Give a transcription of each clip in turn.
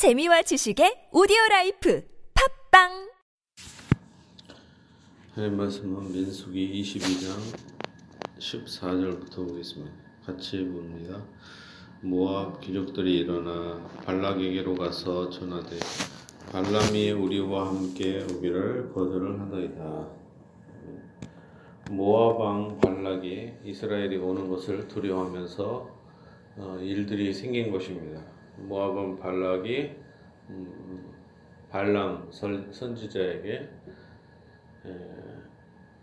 재미와 지식의 오디오 라이프 팟빵 하나님 말씀은 민수기 22장 14절부터 보겠습니다. 같이 봅니다. 모압 귀족들이 일어나 발락에게로 가서 전하되 발람이 우리와 함께 오기를 거절을 하더이다. 모압 왕 발락이 이스라엘이 오는 것을 두려워하면서 어, 일들이 생긴 것입니다. 모압 왕 발락이 음, 발람 선- 선지자에게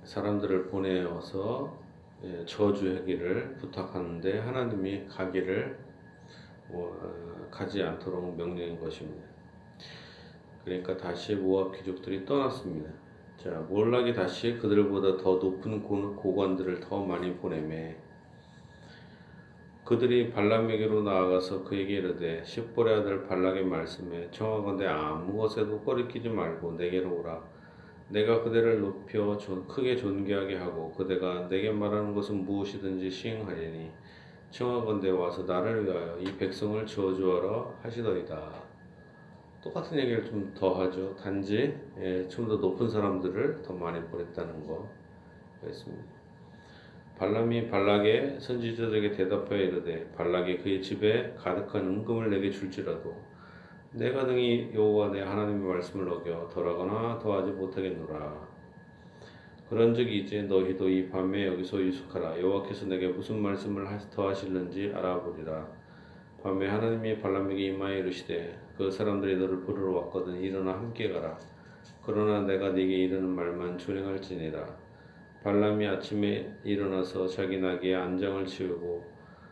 사람들을 보내어서 예, 저주하기를 부탁하는데 하나님이 가기를 뭐, 어, 가지 않도록 명령한 것입니다. 그러니까 다시 모압 귀족들이 떠났습니다. 자, 몰락이 다시 그들보다 더 높은 고- 고관들을 더 많이 보내매 그들이 발람에게로 나아가서 그에게 이르되 십볼의 아들 발락의 말씀에 청하건대 아무 것에도 거리끼지 말고 내게로 오라 내가 그대를 높여 존- 크게 존귀하게 하고 그대가 내게 말하는 것은 무엇이든지 시행하리니 청하건대 와서 나를 위하여 이 백성을 저주하라 하시더이다. 똑같은 얘기를 좀 더 하죠. 단지 예, 좀 더 높은 사람들을 더 많이 보냈다는 거 그랬습니다. 발람이 발락의 선지자들에게 대답하여 이르되 발락이 그의 집에 가득한 은금을 내게 줄지라도 내가 등이 여호와 내 하나님의 말씀을 어겨 덜하거나 더하지 못하겠노라. 그런 적이 이제 너희도 이 밤에 여기서 유숙하라. 여호와께서 내게 무슨 말씀을 하- 더하실는지 알아보리라. 밤에 하나님이 발람에게 임하여 이르시되 그 사람들이 너를 부르러 왔거든 일어나 함께 가라. 그러나 내가 네게 이르는 말만 준행할지니라. 발람이 아침에 일어나서 자기 나귀의 안장을 치우고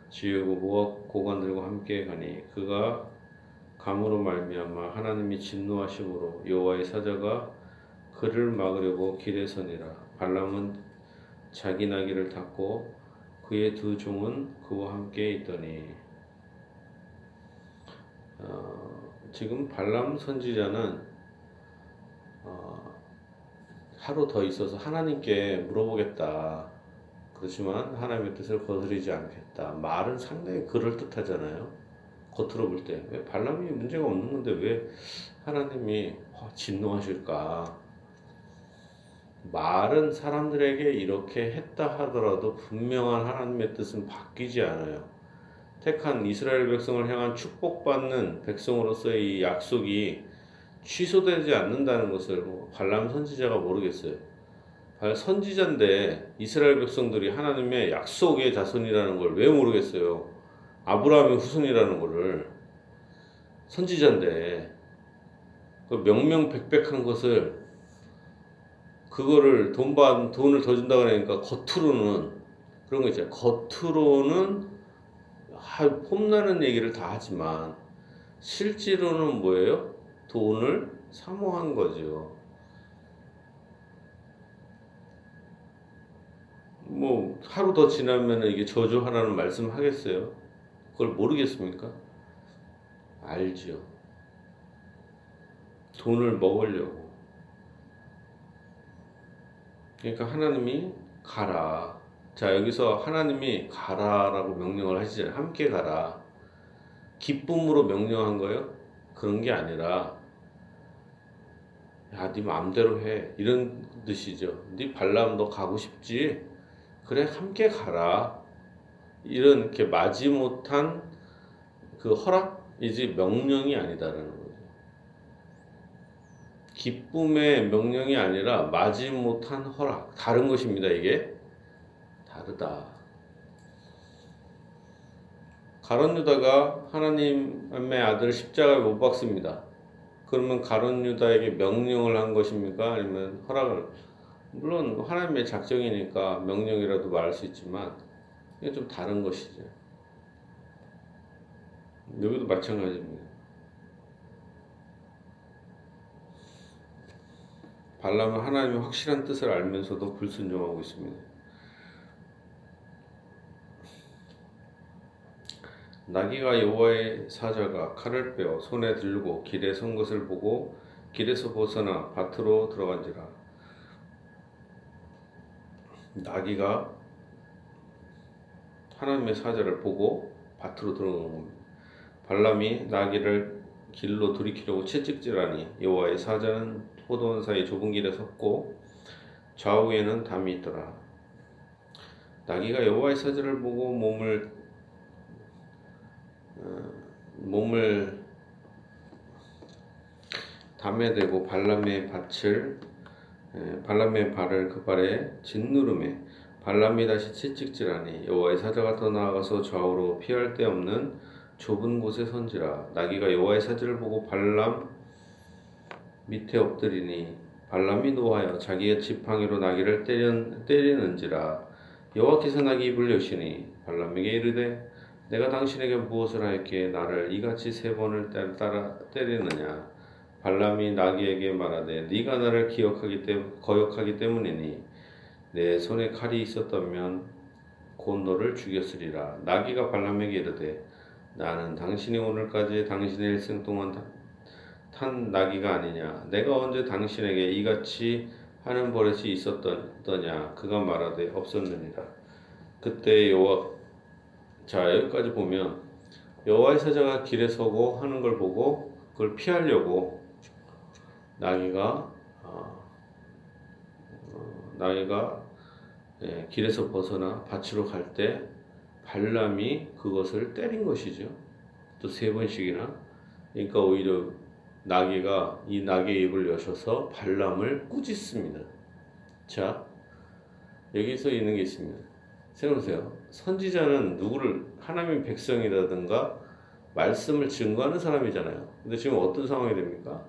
지우고 모압 고관들과 함께 가니 그가 감으로 말미암아 하나님이 진노하심으로 여호와의 사자가 그를 막으려고 길에 서니라. 발람은 자기 나귀를 탔고 그의 두 종은 그와 함께 있더니 어, 지금 발람 선지자는 어, 하루 더 있어서 하나님께 물어보겠다. 그렇지만 하나님의 뜻을 거스르지 않겠다. 말은 상당히 그럴 듯하잖아요. 겉으로 볼 때. 왜 발람이 문제가 없는 건데 왜 하나님이 진노하실까? 말은 사람들에게 이렇게 했다 하더라도 분명한 하나님의 뜻은 바뀌지 않아요. 택한 이스라엘 백성을 향한 축복받는 백성으로서의 이 약속이 취소되지 않는다는 것을 뭐 발람 선지자가 모르겠어요. 발- 선지자인데 이스라엘 백성들이 하나님의 약속의 자손이라는 걸 왜 모르겠어요. 아브라함의 후손이라는 거를 선지자인데 그 명명백백한 것을 그거를 돈 받, 돈을 더 준다 그러니까 겉으로는 그런 거 있잖아요. 겉으로는 아, 폼나는 얘기를 다 하지만 실제로는 뭐예요? 돈을 사모한 거죠. 뭐 하루 더 지나면 이게 저주하라는 말씀 하겠어요? 그걸 모르겠습니까? 알지요. 돈을 먹으려고. 그러니까 하나님이 가라. 자, 여기서 하나님이 가라라고 명령을 하시잖아요. 함께 가라. 기쁨으로 명령한 거예요? 그런 게 아니라, 야, 네 마음대로 해. 이런 뜻이죠. 네 발람 너 가고 싶지? 그래, 함께 가라. 이런 이렇게 마지 못한 그 허락이지 명령이 아니다라는 거죠. 기쁨의 명령이 아니라 마지 못한 허락. 다른 것입니다, 이게. 다르다. 가론 유다가 하나님의 아들 십자가에 못 박습니다. 그러면 가론 유다에게 명령을 한 것입니까? 아니면 허락을? 물론 하나님의 작정이니까 명령이라도 말할 수 있지만 이게 좀 다른 것이죠. 여기도 마찬가지입니다. 발람은 하나님의 확실한 뜻을 알면서도 불순종하고 있습니다. 나귀가 여호와의 사자가 칼을 빼어 손에 들고 길에 선 것을 보고 길에서 벗어나 밭으로 들어간지라. 나귀가 하나님의 사자를 보고 밭으로 들어가는 겁니다. 발람이 나귀를 길로 돌이키려고 채찍질하니 여호와의 사자는 포도원 사이 좁은 길에 섰고 좌우에는 담이 있더라. 나귀가 여호와의 사자를 보고 몸을 어, 몸을 담에 대고 발람의 밭을 에, 발람의 발을 그 발에 짓누름에 발람이 다시 채찍질하니 여호와의 사자가 더 나아가서 좌우로 피할 데 없는 좁은 곳에 선지라. 나귀가 여호와의 사자를 보고 발람 밑에 엎드리니 발람이 노하여 자기의 지팡이로 나귀를 때려, 때리는지라. 여호와께서 나귀 입을 여시니 발람에게 이르되 내가 당신에게 무엇을 하였기에 나를 이같이 세 번을 따라 때리느냐? 발람이 나귀에게 말하되 네가 나를 기억하기 때문 거역하기 때문이니 내 손에 칼이 있었다면 곧 너를 죽였으리라. 나귀가 발람에게 이르되 나는 당신이 오늘까지 당신의 일생 동안 탄 나귀가 아니냐? 내가 언제 당신에게 이같이 하는 버릇이 있었더냐? 그가 말하되 없었느니라. 그때 여호와 자 여기까지 보면 여호와의 사자가 길에 서고 하는 걸 보고 그걸 피하려고 나귀가 어, 어, 나귀가 예, 길에서 벗어나 밭으로 갈 때 발람이 그것을 때린 것이죠. 또 세 번씩이나. 그러니까 오히려 나귀가 이 나귀의 입을 여셔서 발람을 꾸짖습니다. 자, 여기서 있는 게 있습니다. 생각하세요. 선지자는 누구를 하나님의 백성이라든가 말씀을 증거하는 사람이잖아요. 근데 지금 어떤 상황이 됩니까?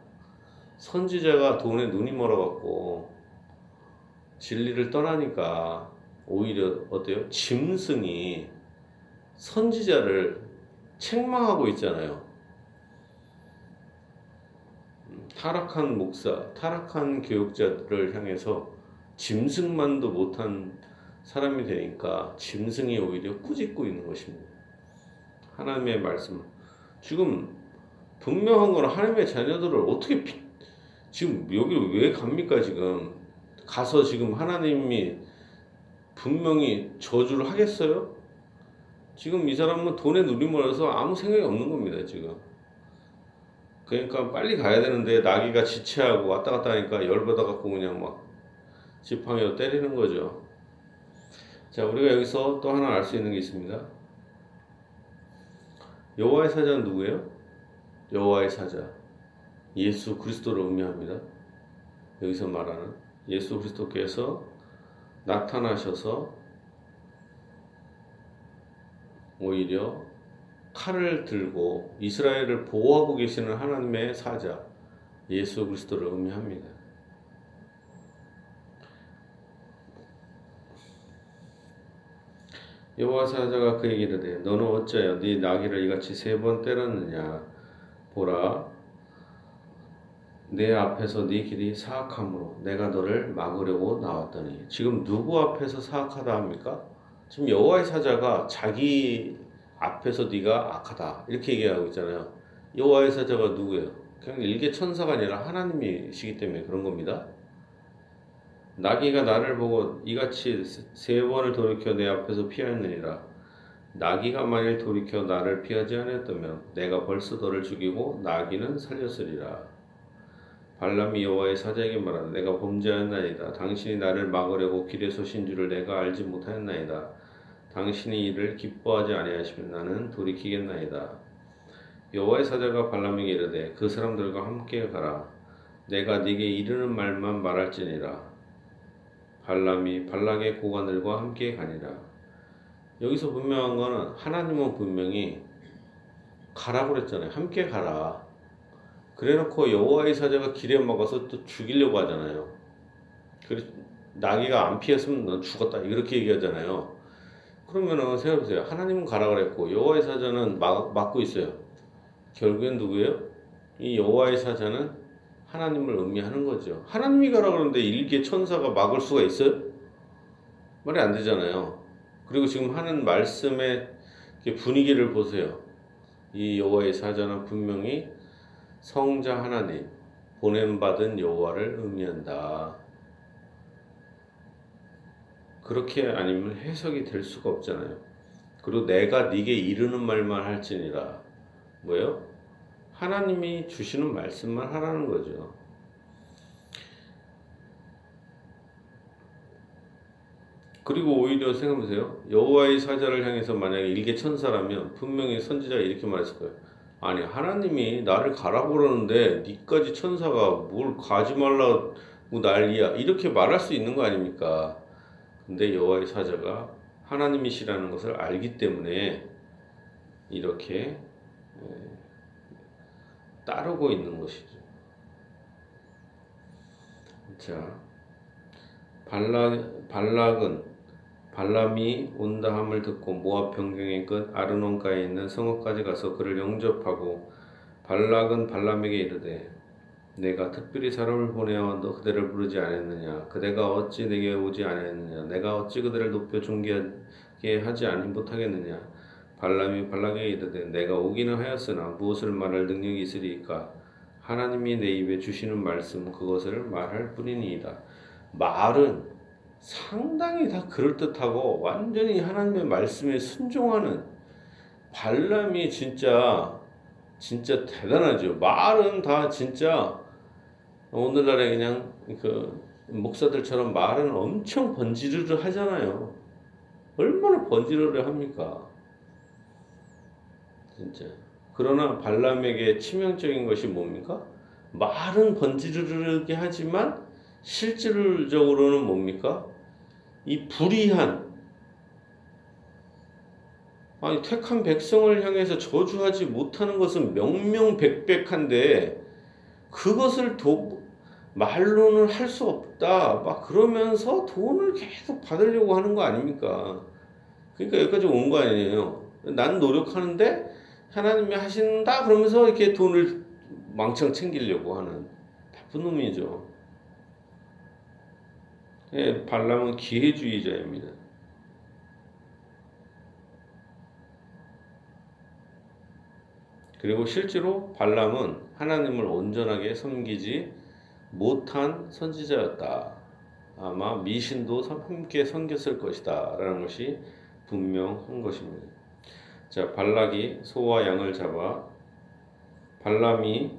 선지자가 돈에 눈이 멀어갖고 진리를 떠나니까 오히려 어때요? 짐승이 선지자를 책망하고 있잖아요. 음, 타락한 목사, 타락한 교육자들을 향해서 짐승만도 못한 사람이 되니까 짐승이 오히려 꾸짖고 있는 것입니다. 하나님의 말씀. 지금 분명한 거는 하나님의 자녀들을 어떻게 피, 지금 여기 왜 갑니까 지금 가서 지금 하나님이 분명히 저주를 하겠어요? 지금 이 사람은 돈에 누리몰아서 아무 생각이 없는 겁니다, 지금. 그러니까 빨리 가야 되는데 나귀가 지체하고 왔다 갔다 하니까 열받아 갖고 그냥 막 지팡이로 때리는 거죠. 자, 우리가 여기서 또 하나 알 수 있는 게 있습니다. 여호와의 사자는 누구예요? 여호와의 사자. 예수 그리스도를 의미합니다. 여기서 말하는 예수 그리스도께서 나타나셔서 오히려 칼을 들고 이스라엘을 보호하고 계시는 하나님의 사자 예수 그리스도를 의미합니다. 여호와 사자가 그에게 이르되 너는 어찌하여 네 나귀를 이같이 세 번 때렸느냐 보라 내 앞에서 네 길이 사악함으로 내가 너를 막으려고 나왔더니 지금 누구 앞에서 사악하다 합니까? 지금 여호와의 사자가 자기 앞에서 네가 악하다 이렇게 얘기하고 있잖아요. 여호와의 사자가 누구예요? 그냥 일개 천사가 아니라 하나님이시기 때문에 그런 겁니다. 나귀가 나를 보고 이같이 세 번을 돌이켜 내 앞에서 피하였느니라. 나귀가 만일 돌이켜 나를 피하지 않았다면 내가 벌써 너를 죽이고 나귀는 살렸으리라. 발람이 여호와의 사자에게 말하되 내가 범죄하였나이다. 당신이 나를 막으려고 길에 서신 줄을 내가 알지 못하였나이다. 당신이 이를 기뻐하지 아니하시면 나는 돌이키겠나이다. 여호와의 사자가 발람에게 이르되 그 사람들과 함께 가라. 내가 네게 이르는 말만 말할지니라. 발람이 발락의 고관들과 함께 가니라. 여기서 분명한 거는 하나님은 분명히 가라고 그랬잖아요. 함께 가라. 그래놓고 여호와의 사자가 길에 막아서 또 죽이려고 하잖아요. 그래 나귀가 안 피했으면 넌 죽었다 이렇게 얘기하잖아요. 그러면은 생각해보세요. 하나님은 가라 그랬고 여호와의 사자는 막, 막고 있어요. 결국엔 누구예요? 이 여호와의 사자는 하나님을 의미하는 거죠. 하나님이 가라 그러는데 일개 천사가 막을 수가 있어요? 말이 안 되잖아요. 그리고 지금 하는 말씀의 분위기를 보세요. 이 여호와의 사자는 분명히 성자 하나님 보냄 받은 여호와를 의미한다. 그렇게 아니면 해석이 될 수가 없잖아요. 그리고 내가 네게 이르는 말만 할지니라. 뭐예요? 하나님이 주시는 말씀만 하라는 거죠. 그리고 오히려 생각해보세요. 여호와의 사자를 향해서 만약에 일개 천사라면 분명히 선지자가 이렇게 말했을 거예요. 아니 하나님이 나를 가라고 그러는데 니까지 천사가 뭘 가지 말라고 난리야 이렇게 말할 수 있는 거 아닙니까? 근데 여호와의 사자가 하나님이시라는 것을 알기 때문에 이렇게 따르고 있는 것이죠. 자, 발락, 발락은 발람이 온다함을 듣고 모압 변경의 끝 아르논가에 있는 성읍까지 가서 그를 영접하고 발락은 발람에게 이르되 내가 특별히 사람을 보내어 너 그대를 부르지 않았느냐? 그대가 어찌 내게 오지 않았느냐? 내가 어찌 그대를 높여 존귀하게 하지 아니 못하겠느냐 발람이 발락에게 이르되 내가 오기는 하였으나 무엇을 말할 능력이 있으리까 하나님이 내 입에 주시는 말씀 그것을 말할 뿐이니이다 말은 상당히 다 그럴듯하고 완전히 하나님의 말씀에 순종하는 발람이 진짜 진짜 대단하죠. 말은 다 진짜 오늘날에 그냥 그 목사들처럼 말은 엄청 번지르르 하잖아요. 얼마나 번지르르 합니까? 진짜. 그러나 발람에게 치명적인 것이 뭡니까? 말은 번지르르게 하지만 실질적으로는 뭡니까? 이 불의한 아니 택한 백성을 향해서 저주하지 못하는 것은 명명백백한데 그것을 도, 말로는 할 수 없다 막 그러면서 돈을 계속 받으려고 하는 거 아닙니까? 그러니까 여기까지 온 거 아니에요. 난 노력하는데 하나님이 하신다 그러면서 이렇게 돈을 망청 챙기려고 하는 나쁜 놈이죠. 예, 발람은 기회주의자입니다. 그리고 실제로 발람은 하나님을 온전하게 섬기지 못한 선지자였다. 아마 미신도 함께 섬겼을 것이다. 라는 것이 분명한 것입니다. 자, 발락이 소와 양을 잡아 발람이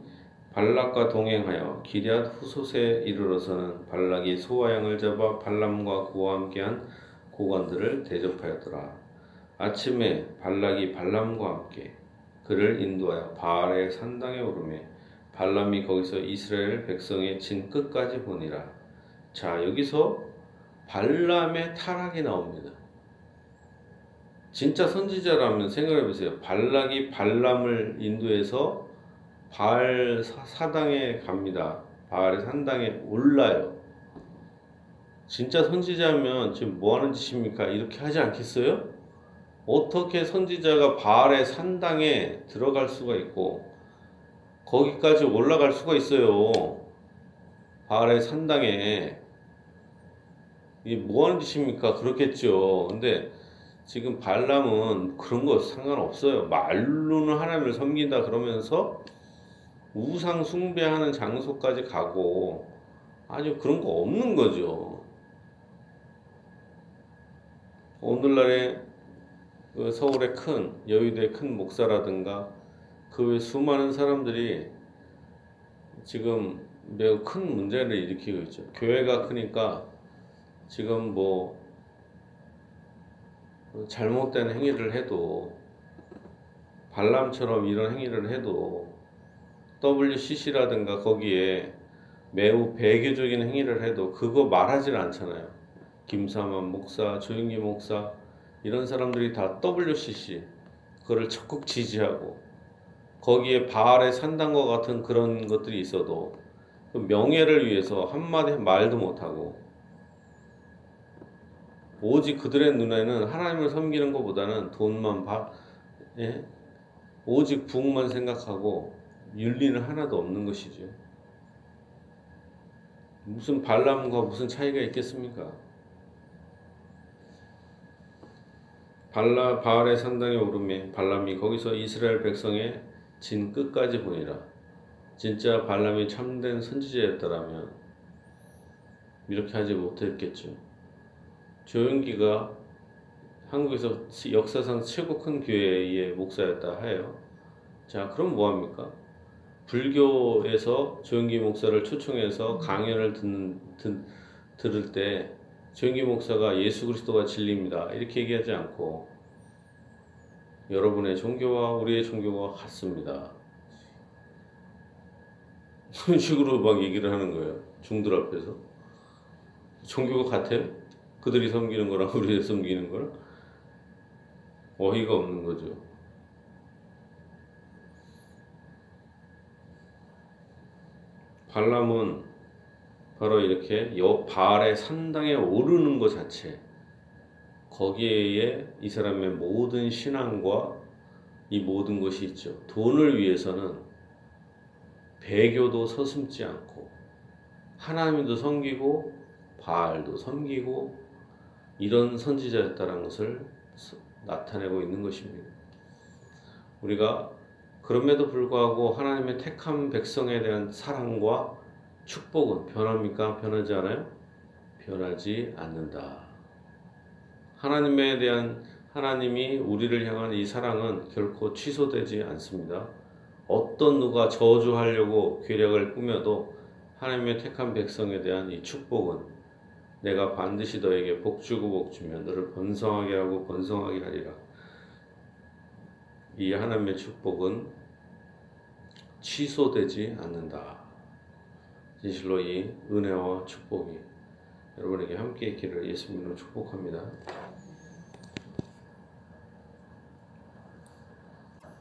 발락과 동행하여 기리앗 후솥에 이르러서는 발락이 소와 양을 잡아 발람과 그와 함께한 고관들을 대접하였더라. 아침에 발락이 발람과 함께 그를 인도하여 바알의 산당에 오르매 발람이 거기서 이스라엘 백성의 진 끝까지 보니라. 자 여기서 발람의 타락이 나옵니다. 진짜 선지자라면 생각해 보세요. 발락이 발람을 인도해서 바알 사당에 갑니다. 바알의 산당에 올라요. 진짜 선지자면 지금 뭐 하는 짓입니까? 이렇게 하지 않겠어요? 어떻게 선지자가 바알의 산당에 들어갈 수가 있고 거기까지 올라갈 수가 있어요. 바알의 산당에 이게 뭐 하는 짓입니까? 그렇겠죠. 근데 지금 발람은 그런 거 상관없어요. 말로는 하나님을 섬긴다 그러면서 우상 숭배하는 장소까지 가고 아주 그런 거 없는 거죠. 오늘날에 그 서울의 큰 여의도의 큰 목사라든가 그 외 수많은 사람들이 지금 매우 큰 문제를 일으키고 있죠. 교회가 크니까 지금 뭐 잘못된 행위를 해도 발람처럼 이런 행위를 해도 WCC라든가 거기에 매우 배교적인 행위를 해도 그거 말하지 않잖아요. 김사만 목사, 조영기 목사 이런 사람들이 다 WCC 그거를 적극 지지하고 거기에 바알의 산당과 같은 그런 것들이 있어도 그 명예를 위해서 한마디 말도 못하고 오직 그들의 눈에는 하나님을 섬기는 것보다는 돈만 바, 예? 오직 부흥만 생각하고 윤리는 하나도 없는 것이죠. 무슨 발람과 무슨 차이가 있겠습니까? 발라 바알의 산당에 오르매 발람이 거기서 이스라엘 백성의 진 끝까지 보니라. 진짜 발람이 참된 선지자였더라면 이렇게 하지 못했겠죠. 조용기가 한국에서 역사상 최고 큰 교회의 목사였다 하여 자 그럼 뭐합니까? 불교에서 조영기 목사를 초청해서 강연을 듣는 듣, 들을 때 조영기 목사가 예수 그리스도가 진리입니다 이렇게 얘기하지 않고 여러분의 종교와 우리의 종교가 같습니다. 그런 식으로 막 얘기를 하는 거예요. 중들 앞에서. 종교가 같아요? 그들이 섬기는 거랑 우리가 섬기는 거랑 어이가 없는 거죠. 발람은 바로 이렇게 여 바알의 산당에 오르는 것 자체 거기에 이 사람의 모든 신앙과 이 모든 것이 있죠. 돈을 위해서는 배교도 서슴지 않고 하나님도 섬기고 바알도 섬기고 이런 선지자였다는 것을 서- 나타내고 있는 것입니다. 우리가 그럼에도 불구하고 하나님의 택한 백성에 대한 사랑과 축복은 변합니까? 변하지 않아요? 변하지 않는다. 하나님에 대한 하나님이 우리를 향한 이 사랑은 결코 취소되지 않습니다. 어떤 누가 저주하려고 계략을 꾸며도 하나님의 택한 백성에 대한 이 축복은 내가 반드시 너에게 복 주고 복 주며 너를 번성하게 하고 번성하게 하리라. 이 하나님의 축복은 취소되지 않는다. 진실로 이 은혜와 축복이 여러분에게 함께 있기를 예수님으로 축복합니다.